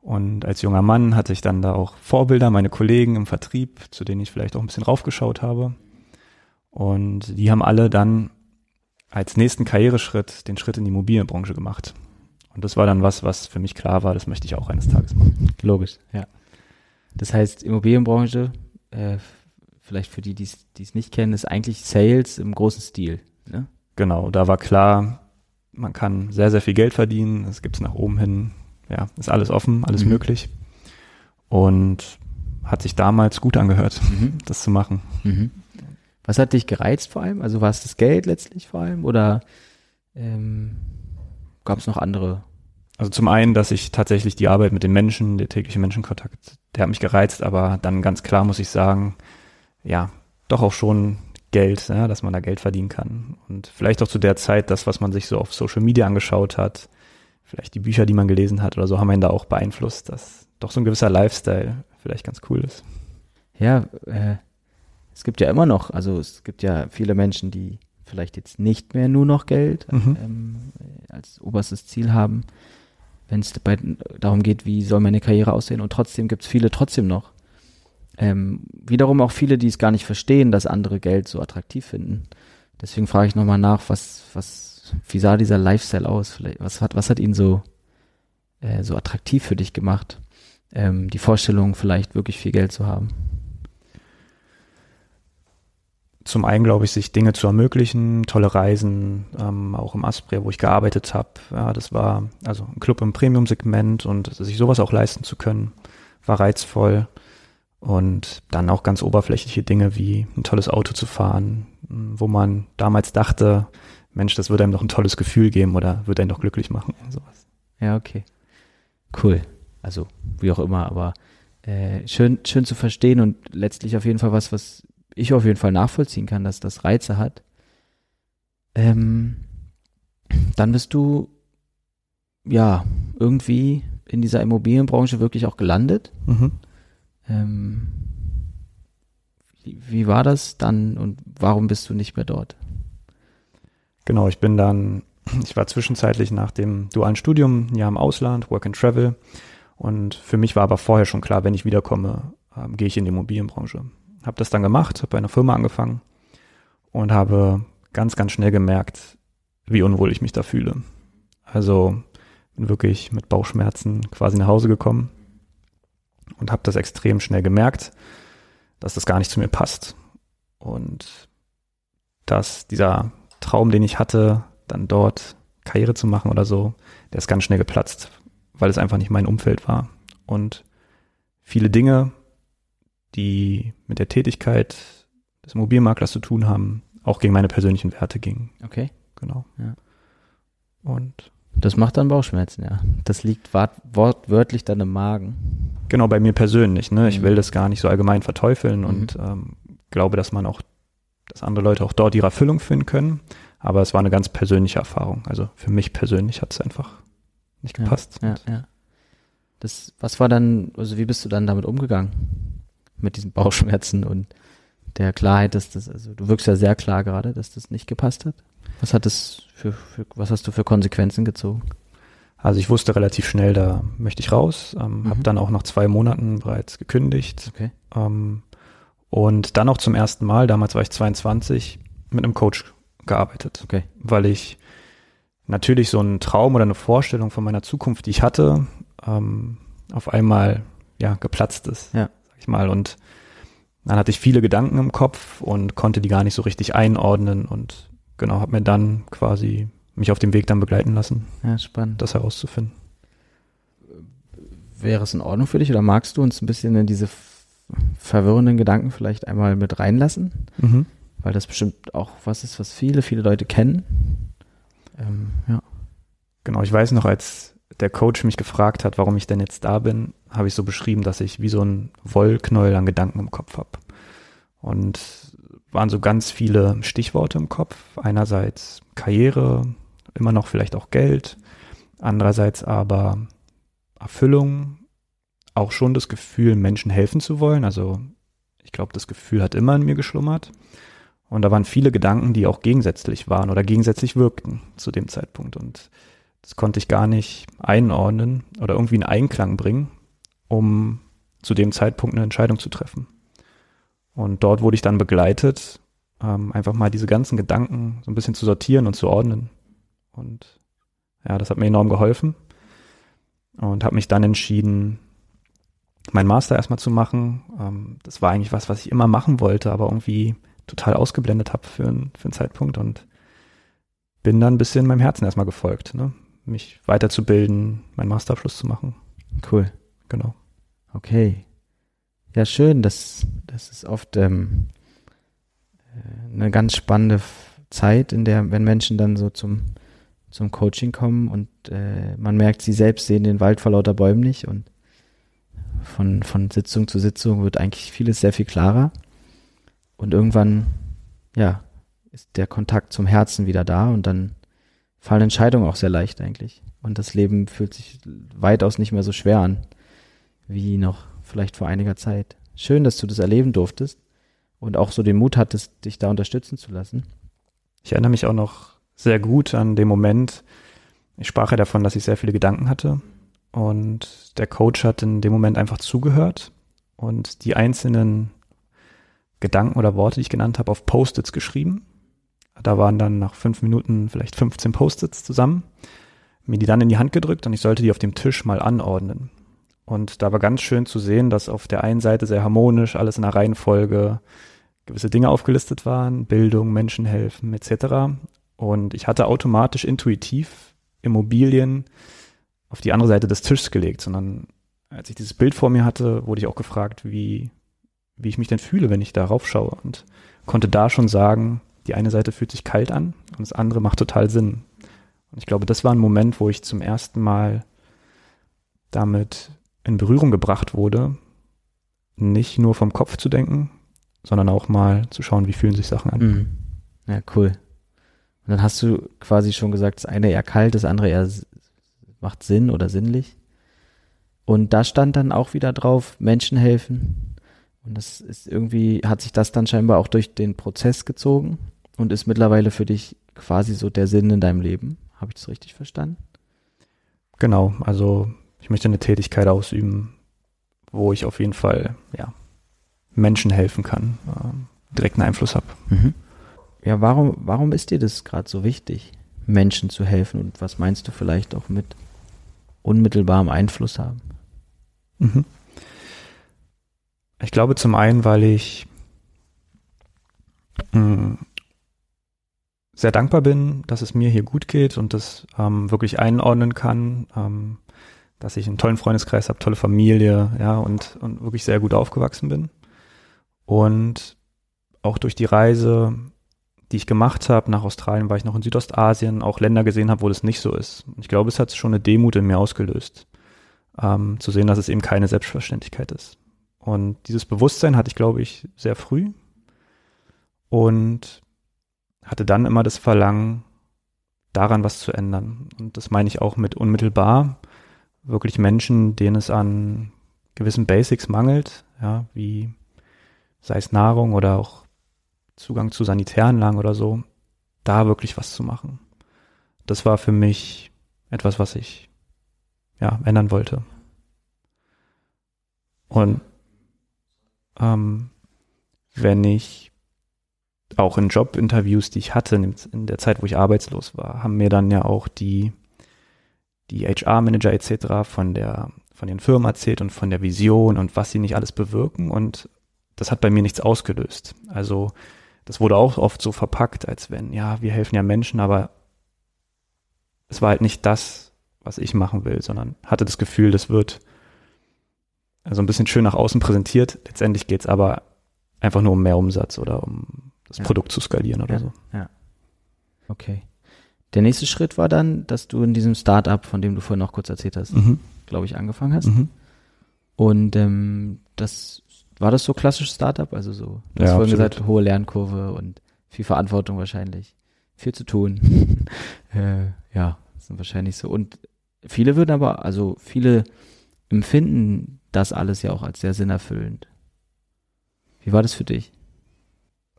Und als junger Mann hatte ich dann da auch Vorbilder, meine Kollegen im Vertrieb, zu denen ich vielleicht auch ein bisschen raufgeschaut habe. Und die haben alle dann als nächsten Karriereschritt den Schritt in die Immobilienbranche gemacht. Und das war dann was, was für mich klar war, das möchte ich auch eines Tages machen. Logisch, ja. Das heißt, Immobilienbranche, äh, vielleicht für die, die es nicht kennen, ist eigentlich Sales im großen Stil. Ne? Genau, da war klar, man kann sehr, sehr viel Geld verdienen, es gibt es nach oben hin ja, ist alles offen, alles mhm. möglich. Und hat sich damals gut angehört, mhm. das zu machen. Mhm. Was hat dich gereizt vor allem? Also war es das Geld letztlich vor allem oder ähm, gab es noch andere? Also zum einen, dass ich tatsächlich die Arbeit mit den Menschen, der tägliche Menschenkontakt, der hat mich gereizt, aber dann ganz klar muss ich sagen, ja, doch auch schon Geld, ja, dass man da Geld verdienen kann. Und vielleicht auch zu der Zeit das, was man sich so auf Social Media angeschaut hat, vielleicht die Bücher, die man gelesen hat oder so, haben einen da auch beeinflusst, dass doch so ein gewisser Lifestyle vielleicht ganz cool ist. Ja, äh, es gibt ja immer noch, also es gibt ja viele Menschen, die vielleicht jetzt nicht mehr nur noch Geld mhm. ähm, als oberstes Ziel haben, wenn es darum geht, wie soll meine Karriere aussehen und trotzdem gibt es viele trotzdem noch. Ähm, wiederum auch viele, die es gar nicht verstehen, dass andere Geld so attraktiv finden. Deswegen frage ich nochmal nach, was, was wie sah dieser Lifestyle aus? Vielleicht, was hat, was hat ihn so, äh, so attraktiv für dich gemacht? Ähm, die Vorstellung, vielleicht wirklich viel Geld zu haben. Zum einen glaube ich, sich Dinge zu ermöglichen, tolle Reisen, ähm, auch im Aspria, wo ich gearbeitet habe. Ja, das war also ein Club im Premium-Segment und sich sowas auch leisten zu können, war reizvoll. Und dann auch ganz oberflächliche Dinge wie ein tolles Auto zu fahren, wo man damals dachte, Mensch, das würde einem doch ein tolles Gefühl geben oder würde einen doch glücklich machen. Sowas. Ja, okay. Cool. Also, wie auch immer, aber äh, schön, schön zu verstehen und letztlich auf jeden Fall was, was ich auf jeden Fall nachvollziehen kann, dass das Reize hat. Ähm, dann bist du ja irgendwie in dieser Immobilienbranche wirklich auch gelandet. Mhm. Ähm, wie, wie war das dann und warum bist du nicht mehr dort? Genau, ich bin dann, ich war zwischenzeitlich nach dem dualen Studium ein Jahr im Ausland, Work and Travel. Und für mich war aber vorher schon klar, wenn ich wiederkomme, ähm, gehe ich in die Immobilienbranche. Habe das dann gemacht, habe bei einer Firma angefangen und habe ganz, ganz schnell gemerkt, wie unwohl ich mich da fühle. Also bin wirklich mit Bauchschmerzen quasi nach Hause gekommen und habe das extrem schnell gemerkt, dass das gar nicht zu mir passt und dass dieser Traum, den ich hatte, dann dort Karriere zu machen oder so, der ist ganz schnell geplatzt, weil es einfach nicht mein Umfeld war. Und viele Dinge, die mit der Tätigkeit des Immobilienmaklers zu tun haben, auch gegen meine persönlichen Werte gingen. Okay. Genau. Ja. Und Das macht dann Bauchschmerzen, ja. Das liegt wort wortwörtlich dann im Magen. genau bei mir persönlich, ne? Ich Mhm. will das gar nicht so allgemein verteufeln und ähm, glaube, dass man auch, dass andere Leute auch dort ihre Erfüllung finden können. Aber es war eine ganz persönliche Erfahrung. Also für mich persönlich hat es einfach nicht Ja, gepasst. Ja, ja. Das, was war dann, also wie bist du dann damit umgegangen? Mit diesen Bauchschmerzen und der Klarheit, dass das, also du wirkst ja sehr klar gerade, dass das nicht gepasst hat. Was hat das für, für was hast du für Konsequenzen gezogen? Also ich wusste relativ schnell, da möchte ich raus. Ähm, Mhm. Habe dann auch nach zwei Monaten bereits gekündigt. Okay. Ähm, und dann auch zum ersten Mal, damals war ich 22, mit einem Coach gearbeitet. Okay. Weil ich natürlich so einen Traum oder eine Vorstellung von meiner Zukunft, die ich hatte, ähm, auf einmal ja geplatzt ist, Ja. sag ich mal. Und dann hatte ich viele Gedanken im Kopf und konnte die gar nicht so richtig einordnen und genau, habe mir dann quasi mich auf dem Weg dann begleiten lassen, Ja, spannend. das herauszufinden. Wäre es in Ordnung für dich oder magst du uns ein bisschen in diese verwirrenden Gedanken vielleicht einmal mit reinlassen? Mhm. Weil das bestimmt auch was ist, was viele, viele Leute kennen. Ähm, ja. Genau, ich weiß noch, als der Coach mich gefragt hat, warum ich denn jetzt da bin, habe ich so beschrieben, dass ich wie so ein Wollknäuel an Gedanken im Kopf habe. Und waren so ganz viele Stichworte im Kopf. Einerseits Karriere, immer noch vielleicht auch Geld. Andererseits aber Erfüllung, auch schon das Gefühl, Menschen helfen zu wollen. Also ich glaube, das Gefühl hat immer in mir geschlummert. Und da waren viele Gedanken, die auch gegensätzlich waren oder gegensätzlich wirkten zu dem Zeitpunkt. Und das konnte ich gar nicht einordnen oder irgendwie in Einklang bringen, um zu dem Zeitpunkt eine Entscheidung zu treffen. Und dort wurde ich dann begleitet, ähm, einfach mal diese ganzen Gedanken so ein bisschen zu sortieren und zu ordnen. Und ja, das hat mir enorm geholfen und habe mich dann entschieden, meinen Master erstmal zu machen. Ähm, das war eigentlich was, was ich immer machen wollte, aber irgendwie total ausgeblendet habe für, einen- für einen Zeitpunkt und bin dann ein bisschen meinem Herzen erstmal gefolgt, ne? mich weiterzubilden, meinen Masterabschluss zu machen. Cool. Genau. Okay. Ja, schön. Das, das ist oft ähm, äh, eine ganz spannende Zeit, in der, wenn Menschen dann so zum, zum Coaching kommen und äh, man merkt, sie selbst sehen den Wald vor lauter Bäumen nicht und von, von Sitzung zu Sitzung wird eigentlich vieles sehr viel klarer. Und irgendwann, ja, ist der Kontakt zum Herzen wieder da und dann fallen Entscheidungen auch sehr leicht eigentlich. Und das Leben fühlt sich weitaus nicht mehr so schwer an wie noch vielleicht vor einiger Zeit. Schön, dass du das erleben durftest und auch so den Mut hattest, dich da unterstützen zu lassen. Ich erinnere mich auch noch sehr gut an den Moment. Ich sprach ja davon, dass ich sehr viele Gedanken hatte. Und der Coach hat in dem Moment einfach zugehört und die einzelnen Gedanken oder Worte, die ich genannt habe, auf Post-its geschrieben. Da waren dann nach fünf Minuten vielleicht 15 Post-its zusammen, mir die dann in die Hand gedrückt und ich sollte die auf dem Tisch mal anordnen. Und da war ganz schön zu sehen, dass auf der einen Seite sehr harmonisch alles in einer Reihenfolge gewisse Dinge aufgelistet waren, Bildung, Menschen helfen etc. Und ich hatte automatisch intuitiv Immobilien auf die andere Seite des Tisches gelegt, sondern als ich dieses Bild vor mir hatte, wurde ich auch gefragt, wie, wie ich mich denn fühle, wenn ich darauf schaue und konnte da schon sagen, die eine Seite fühlt sich kalt an und das andere macht total Sinn. Und ich glaube, das war ein Moment, wo ich zum ersten Mal damit in Berührung gebracht wurde, nicht nur vom Kopf zu denken, sondern auch mal zu schauen, wie fühlen sich Sachen an. Mhm. Ja, cool. Und dann hast du quasi schon gesagt, das eine eher kalt, das andere eher macht Sinn oder sinnlich. Und da stand dann auch wieder drauf, Menschen helfen. Und das ist irgendwie, hat sich das dann scheinbar auch durch den Prozess gezogen und ist mittlerweile für dich quasi so der Sinn in deinem Leben. Habe ich das richtig verstanden? Genau, also ich möchte eine Tätigkeit ausüben, wo ich auf jeden Fall ja, Menschen helfen kann, ähm, direkten Einfluss habe. Mhm. ja, warum, warum ist dir das gerade so wichtig, Menschen zu helfen? Und was meinst du vielleicht auch mit unmittelbarem Einfluss haben? Mhm. Ich glaube zum einen, weil ich mh, hm, sehr dankbar bin, dass es mir hier gut geht und das ähm, wirklich einordnen kann, ähm, dass ich einen tollen Freundeskreis habe, tolle Familie, ja, und, und wirklich sehr gut aufgewachsen bin. Und auch durch die Reise, die ich gemacht habe, nach Australien war ich noch in Südostasien, auch Länder gesehen habe, wo das nicht so ist. Ich glaube, es hat schon eine Demut in mir ausgelöst, ähm, zu sehen, dass es eben keine Selbstverständlichkeit ist. Und dieses Bewusstsein hatte ich, glaube ich, sehr früh und hatte dann immer das Verlangen, daran was zu ändern. Und das meine ich auch mit unmittelbar. Wirklich Menschen, denen es an gewissen Basics mangelt, ja, wie sei es Nahrung oder auch Zugang zu Sanitäranlagen oder so, da wirklich was zu machen. Das war für mich etwas, was ich ja ändern wollte. Und ähm, wenn ich auch in Jobinterviews, die ich hatte in der Zeit, wo ich arbeitslos war, haben mir dann ja auch die, die HR-Manager etc. von der, von den Firmen erzählt und von der Vision und was sie nicht alles bewirken und das hat bei mir nichts ausgelöst. Also das wurde auch oft so verpackt, als wenn, ja, wir helfen ja Menschen, aber es war halt nicht das, was ich machen will, sondern hatte das Gefühl, das wird also ein bisschen schön nach außen präsentiert. Letztendlich geht es aber einfach nur um mehr Umsatz oder um das ja. Produkt zu skalieren oder ja. so. Ja. Okay. Der nächste Schritt war dann, dass du in diesem Startup, von dem du vorhin noch kurz erzählt hast, mhm. glaube ich, angefangen hast. Mhm. Und ähm, das war das so klassisch Startup, also so. Du hast ja, vorhin gesagt, hohe Lernkurve und viel Verantwortung wahrscheinlich, viel zu tun. äh, ja, sind wahrscheinlich so. Und viele würden aber, also viele empfinden das alles ja auch als sehr sinnerfüllend. Wie war das für dich?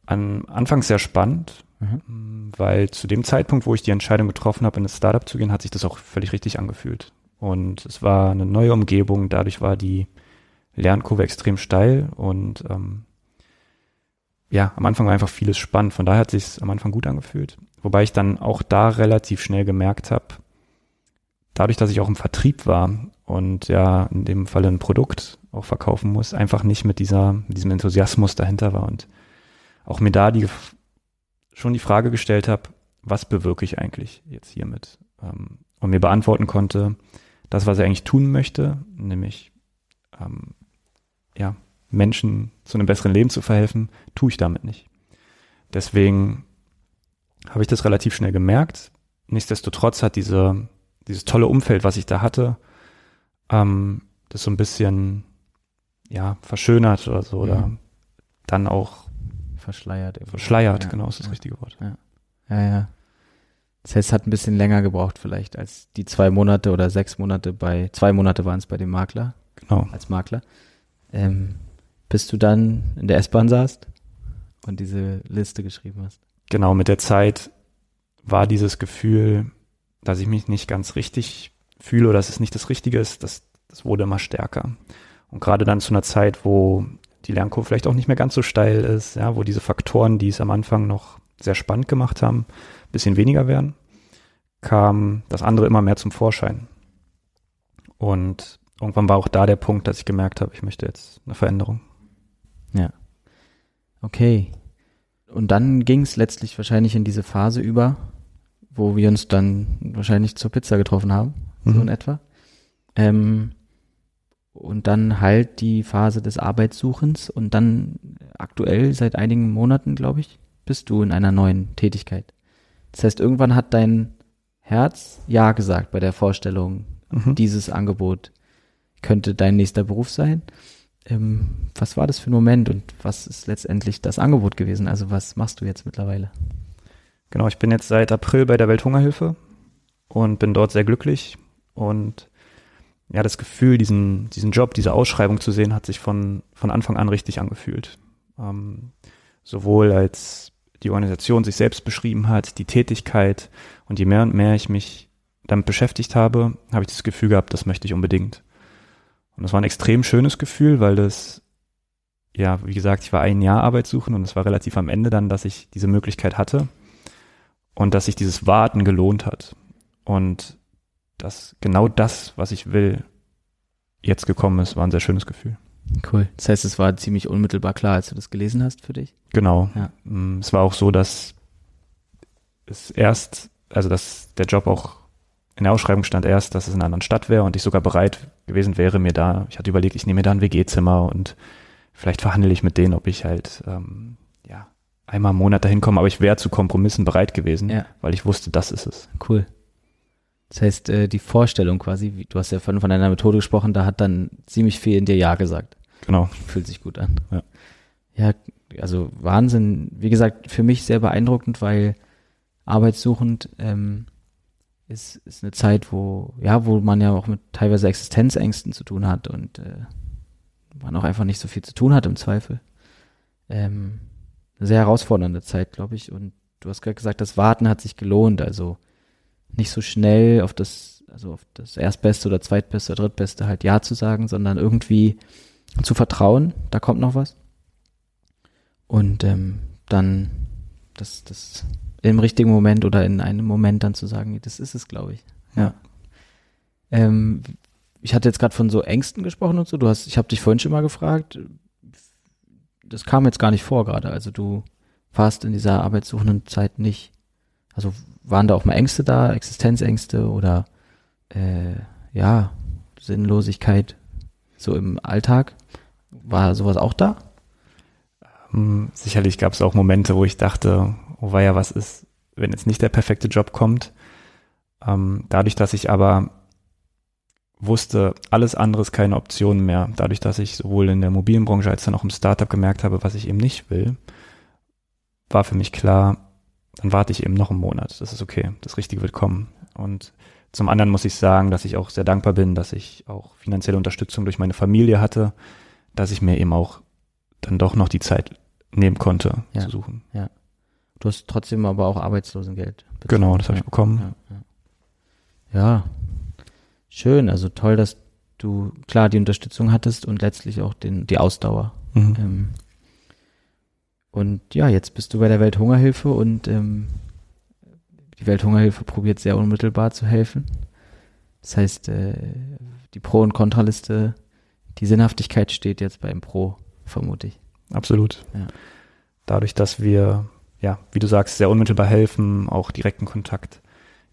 An Anfang sehr spannend, mhm. weil zu dem Zeitpunkt, wo ich die Entscheidung getroffen habe, in das Startup zu gehen, hat sich das auch völlig richtig angefühlt. Und es war eine neue Umgebung, dadurch war die Lernkurve extrem steil und ähm, ja, am Anfang war einfach vieles spannend, von daher hat sich am Anfang gut angefühlt. Wobei ich dann auch da relativ schnell gemerkt habe, dadurch, dass ich auch im Vertrieb war und ja in dem Falle ein Produkt auch verkaufen muss, einfach nicht mit dieser, mit diesem Enthusiasmus dahinter war und auch mir da die schon die Frage gestellt habe, was bewirke ich eigentlich jetzt hiermit? Ähm, und mir beantworten konnte, das, was er eigentlich tun möchte, nämlich ähm, ja, Menschen zu einem besseren Leben zu verhelfen, tue ich damit nicht. Deswegen habe ich das relativ schnell gemerkt. Nichtsdestotrotz hat diese dieses tolle Umfeld, was ich da hatte, ähm, das so ein bisschen ja verschönert oder so oder mhm. dann auch verschleiert. Verschleiert, ja, genau, ist das ja, richtige Wort. Ja. ja, ja. Das heißt, es hat ein bisschen länger gebraucht vielleicht als die zwei Monate oder sechs Monate bei, zwei Monate waren es bei dem Makler. Genau. Als Makler. Ähm, bis du dann in der S-Bahn saßt und diese Liste geschrieben hast. Genau, mit der Zeit war dieses Gefühl, dass ich mich nicht ganz richtig fühle oder dass es nicht das Richtige ist, das, das wurde immer stärker. Und gerade dann zu einer Zeit, wo die Lernkurve vielleicht auch nicht mehr ganz so steil ist, ja, wo diese Faktoren, die es am Anfang noch sehr spannend gemacht haben, ein bisschen weniger werden, kam das andere immer mehr zum Vorschein. Und irgendwann war auch da der Punkt, dass ich gemerkt habe, ich möchte jetzt eine Veränderung. Ja. Okay. Und dann ging es letztlich wahrscheinlich in diese Phase über, wo wir uns dann wahrscheinlich zur Pizza getroffen haben, mhm. so in etwa. Ähm, und dann halt die Phase des Arbeitssuchens und dann aktuell seit einigen Monaten, glaube ich, bist du in einer neuen Tätigkeit. Das heißt, irgendwann hat dein Herz Ja gesagt bei der Vorstellung, mhm. dieses Angebot könnte dein nächster Beruf sein. Ähm, was war das für ein Moment und was ist letztendlich das Angebot gewesen? Also was machst du jetzt mittlerweile? Genau, ich bin jetzt seit April bei der Welthungerhilfe und bin dort sehr glücklich. Und ja, das Gefühl, diesen, diesen Job, diese Ausschreibung zu sehen, hat sich von, von Anfang an richtig angefühlt. Ähm, sowohl als die Organisation sich selbst beschrieben hat, die Tätigkeit und je mehr und mehr ich mich damit beschäftigt habe, habe ich das Gefühl gehabt, das möchte ich unbedingt. Und das war ein extrem schönes Gefühl, weil das ja, wie gesagt, ich war ein Jahr Arbeitssuchen und es war relativ am Ende dann, dass ich diese Möglichkeit hatte und dass sich dieses Warten gelohnt hat. Und dass genau das, was ich will, jetzt gekommen ist, war ein sehr schönes Gefühl. Cool. Das heißt, es war ziemlich unmittelbar klar, als du das gelesen hast für dich? Genau. Ja. Mm, es war auch so, dass es erst, also dass der Job auch in der Ausschreibung stand erst, dass es in einer anderen Stadt wäre und ich sogar bereit gewesen wäre, mir da, ich hatte überlegt, ich nehme mir da ein WG-Zimmer und vielleicht verhandle ich mit denen, ob ich halt ähm, ja einmal im Monat dahin komme, aber ich wäre zu Kompromissen bereit gewesen, ja. weil ich wusste, das ist es. Cool. Das heißt, äh, die Vorstellung quasi, du hast ja von, von deiner Methode gesprochen, da hat dann ziemlich viel in dir Ja gesagt. Genau. Fühlt sich gut an. Ja. ja, also Wahnsinn. Wie gesagt, für mich sehr beeindruckend, weil arbeitssuchend ähm, ist, ist eine Zeit, wo, ja, wo man ja auch mit teilweise Existenzängsten zu tun hat und äh, man auch einfach nicht so viel zu tun hat im Zweifel. Ähm, eine sehr herausfordernde Zeit, glaube ich. Und du hast gerade gesagt, das Warten hat sich gelohnt. Also nicht so schnell auf das, also auf das Erstbeste oder Zweitbeste oder Drittbeste halt Ja zu sagen, sondern irgendwie zu vertrauen, da kommt noch was. Und ähm, dann das, das im richtigen Moment oder in einem Moment dann zu sagen, das ist es, glaube ich. Ja. Ähm, ich hatte jetzt gerade von so Ängsten gesprochen und so. Du hast, ich habe dich vorhin schon mal gefragt. Das kam jetzt gar nicht vor gerade. Also du warst in dieser arbeitssuchenden Zeit nicht. Also waren da auch mal Ängste da, Existenzängste oder äh, ja Sinnlosigkeit so im Alltag? War sowas auch da? Ähm, sicherlich gab es auch Momente, wo ich dachte, oh ja, was ist, wenn jetzt nicht der perfekte Job kommt? Ähm, dadurch, dass ich aber wusste, alles andere ist keine Option mehr. Dadurch, dass ich sowohl in der mobilen Branche als dann auch im Startup gemerkt habe, was ich eben nicht will, war für mich klar, dann warte ich eben noch einen Monat. Das ist okay. Das Richtige wird kommen. Und zum anderen muss ich sagen, dass ich auch sehr dankbar bin, dass ich auch finanzielle Unterstützung durch meine Familie hatte, dass ich mir eben auch dann doch noch die Zeit nehmen konnte ja, zu suchen. Ja. Du hast trotzdem aber auch Arbeitslosengeld. Bezogen. Genau, das habe ich bekommen. Ja, ja. ja, schön. Also toll, dass du klar die Unterstützung hattest und letztlich auch den, die Ausdauer. Mhm. Ähm, und ja, jetzt bist du bei der Welthungerhilfe und ähm, die Welthungerhilfe probiert sehr unmittelbar zu helfen. Das heißt, äh, die Pro- und Kontraliste, die Sinnhaftigkeit steht jetzt beim Pro, vermute ich. Absolut. Ja. Dadurch, dass wir, ja, wie du sagst, sehr unmittelbar helfen, auch direkten Kontakt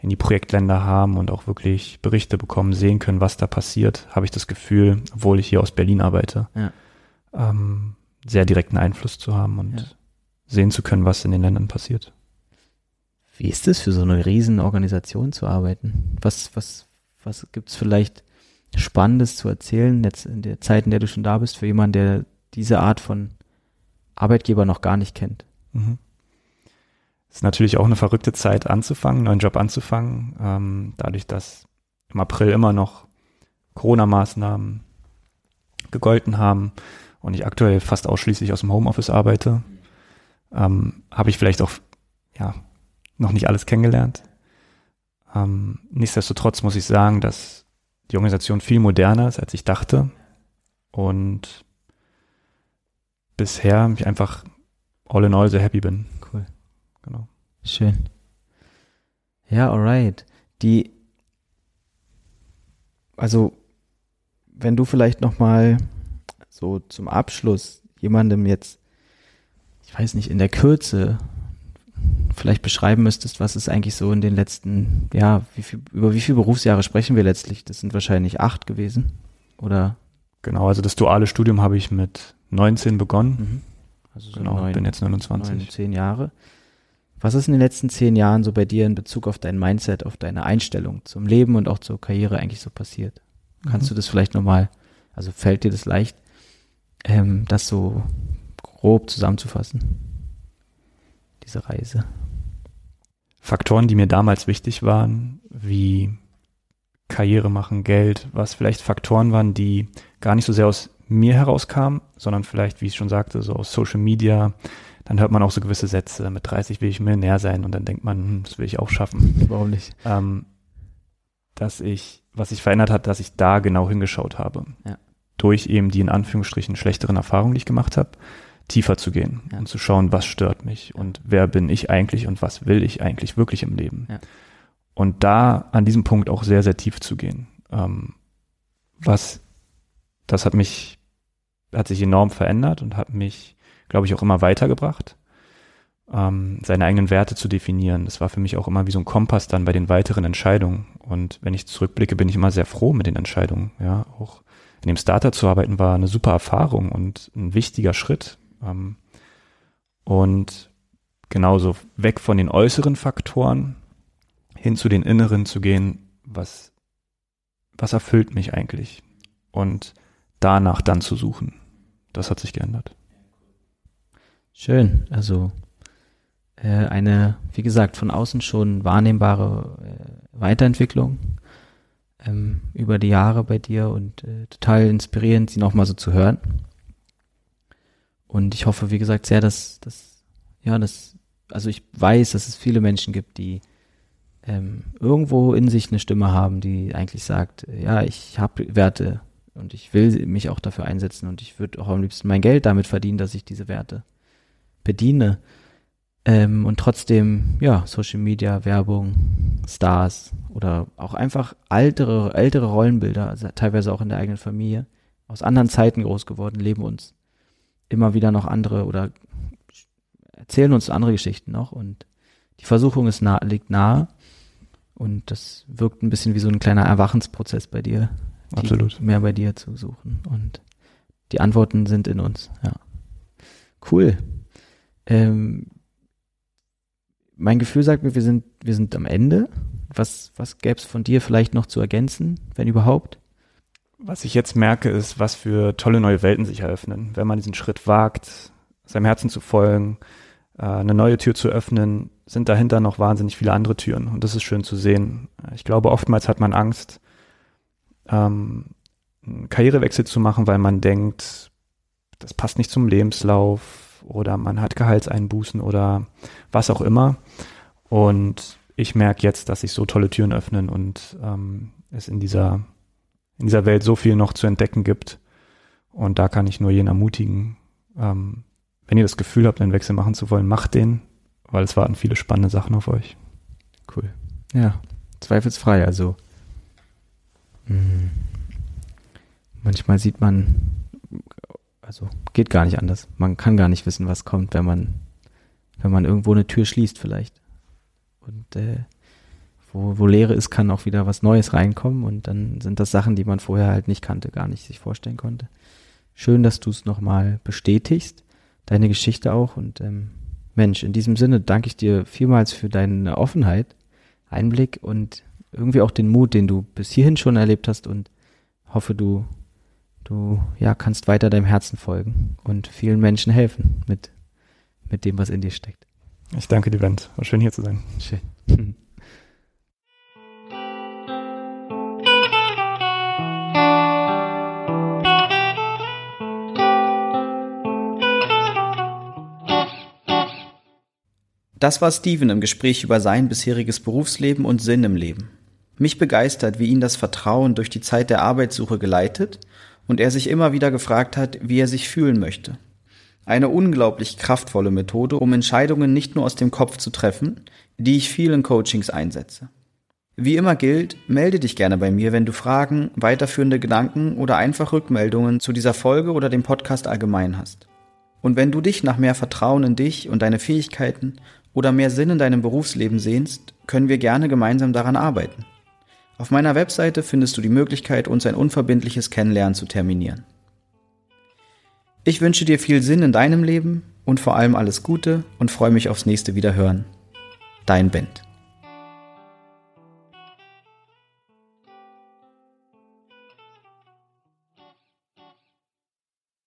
in die Projektländer haben und auch wirklich Berichte bekommen, sehen können, was da passiert, habe ich das Gefühl, obwohl ich hier aus Berlin arbeite, ja. ähm, sehr direkten Einfluss zu haben und ja. sehen zu können, was in den Ländern passiert. Wie ist es für so eine Riesenorganisation zu arbeiten? Was, was, was gibt's vielleicht Spannendes zu erzählen jetzt in der Zeit, in der du schon da bist, für jemanden, der diese Art von Arbeitgeber noch gar nicht kennt? Mhm. Ist natürlich auch eine verrückte Zeit anzufangen, einen neuen Job anzufangen, ähm, dadurch, dass im April immer noch Corona-Maßnahmen gegolten haben und ich aktuell fast ausschließlich aus dem Homeoffice arbeite, ähm, habe ich vielleicht auch ja, noch nicht alles kennengelernt. Ähm, nichtsdestotrotz muss ich sagen, dass die Organisation viel moderner ist, als ich dachte. Und bisher ich einfach all in all sehr happy bin. Genau. Schön. Ja, alright. Die, also, wenn du vielleicht nochmal so zum Abschluss jemandem jetzt, ich weiß nicht, in der Kürze vielleicht beschreiben müsstest, was ist eigentlich so in den letzten, ja, wie viel, über wie viele Berufsjahre sprechen wir letztlich? Das sind wahrscheinlich acht gewesen, oder? Genau, also das duale Studium habe ich mit 19 begonnen. Mhm. Also so genau, neun, bin jetzt 29. Neun, zehn Jahre. Was ist in den letzten zehn Jahren so bei dir in Bezug auf dein Mindset, auf deine Einstellung zum Leben und auch zur Karriere eigentlich so passiert? Kannst mhm. du das vielleicht nochmal, also fällt dir das leicht, ähm, das so grob zusammenzufassen? Diese Reise. Faktoren, die mir damals wichtig waren, wie Karriere machen, Geld, was vielleicht Faktoren waren, die gar nicht so sehr aus mir herauskamen, sondern vielleicht, wie ich schon sagte, so aus Social Media. Dann hört man auch so gewisse Sätze, mit 30 will ich Millionär sein und dann denkt man, hm, das will ich auch schaffen. Warum nicht? Ähm, dass ich, was sich verändert hat, dass ich da genau hingeschaut habe. Ja. durch eben die in Anführungsstrichen schlechteren Erfahrungen, die ich gemacht habe, tiefer zu gehen ja. und zu schauen, was stört mich und wer bin ich eigentlich und was will ich eigentlich wirklich im Leben. Ja. Und da an diesem Punkt auch sehr, sehr tief zu gehen. Ähm, was, das hat mich, hat sich enorm verändert und hat mich, glaube ich, auch immer weitergebracht ähm, seine eigenen Werte zu definieren. Das war für mich auch immer wie so ein Kompass dann bei den weiteren Entscheidungen. Und wenn ich zurückblicke, bin ich immer sehr froh mit den Entscheidungen. Ja, auch in dem Starter zu arbeiten war eine super Erfahrung und ein wichtiger Schritt. Ähm, und genauso weg von den äußeren Faktoren hin zu den inneren zu gehen, was, was erfüllt mich eigentlich? Und danach dann zu suchen. Das hat sich geändert. Schön. Also äh, eine, wie gesagt, von außen schon wahrnehmbare äh, Weiterentwicklung ähm, über die Jahre bei dir und äh, total inspirierend, sie nochmal so zu hören. Und ich hoffe, wie gesagt, sehr, dass, dass, ja, dass, also ich weiß, dass es viele Menschen gibt, die ähm, irgendwo in sich eine Stimme haben, die eigentlich sagt, ja, ich habe Werte und ich will mich auch dafür einsetzen und ich würde auch am liebsten mein Geld damit verdienen, dass ich diese Werte bediene. Ähm, und trotzdem, ja, Social Media, Werbung, Stars oder auch einfach ältere, ältere Rollenbilder, also teilweise auch in der eigenen Familie, aus anderen Zeiten groß geworden, leben uns immer wieder noch andere oder erzählen uns andere Geschichten noch und die Versuchung ist nah, liegt nahe und das wirkt ein bisschen wie so ein kleiner Erwachensprozess bei dir. Absolut. Mehr bei dir zu suchen und die Antworten sind in uns, ja. Cool. Ähm, mein Gefühl sagt mir, wir sind, wir sind am Ende. Was, was gäbe es von dir vielleicht noch zu ergänzen, wenn überhaupt? Was ich jetzt merke, ist, was für tolle neue Welten sich eröffnen. Wenn man diesen Schritt wagt, seinem Herzen zu folgen, äh, eine neue Tür zu öffnen, sind dahinter noch wahnsinnig viele andere Türen. Und das ist schön zu sehen. Ich glaube, oftmals hat man Angst, ähm, einen Karrierewechsel zu machen, weil man denkt, das passt nicht zum Lebenslauf, oder man hat Gehaltseinbußen oder was auch immer. Und ich merke jetzt, dass sich so tolle Türen öffnen und ähm, es in dieser, in dieser Welt so viel noch zu entdecken gibt. Und da kann ich nur jeden ermutigen, ähm, wenn ihr das Gefühl habt, einen Wechsel machen zu wollen, macht den, weil es warten viele spannende Sachen auf euch. Cool. Ja, zweifelsfrei. Also mh, hm, manchmal sieht man also geht gar nicht anders. Man kann gar nicht wissen, was kommt, wenn man, wenn man irgendwo eine Tür schließt vielleicht. Und äh, wo, wo Leere ist, kann auch wieder was Neues reinkommen und dann sind das Sachen, die man vorher halt nicht kannte, gar nicht sich vorstellen konnte. Schön, dass du es nochmal bestätigst, deine Geschichte auch und ähm, Mensch, in diesem Sinne danke ich dir vielmals für deine Offenheit, Einblick und irgendwie auch den Mut, den du bis hierhin schon erlebt hast und hoffe, du du ja kannst weiter deinem Herzen folgen und vielen Menschen helfen mit, mit dem, was in dir steckt. Ich danke dir, Wendt. War schön hier zu sein. Schön. Das war Steven im Gespräch über sein bisheriges Berufsleben und Sinn im Leben. Mich begeistert, wie ihn das Vertrauen durch die Zeit der Arbeitssuche geleitet und er sich immer wieder gefragt hat, wie er sich fühlen möchte. Eine unglaublich kraftvolle Methode, um Entscheidungen nicht nur aus dem Kopf zu treffen, die ich vielen Coachings einsetze. Wie immer gilt, melde dich gerne bei mir, wenn du Fragen, weiterführende Gedanken oder einfach Rückmeldungen zu dieser Folge oder dem Podcast allgemein hast. Und wenn du dich nach mehr Vertrauen in dich und deine Fähigkeiten oder mehr Sinn in deinem Berufsleben sehnst, können wir gerne gemeinsam daran arbeiten. Auf meiner Webseite findest du die Möglichkeit, uns ein unverbindliches Kennenlernen zu terminieren. Ich wünsche dir viel Sinn in deinem Leben und vor allem alles Gute und freue mich aufs nächste Wiederhören. Dein Bent.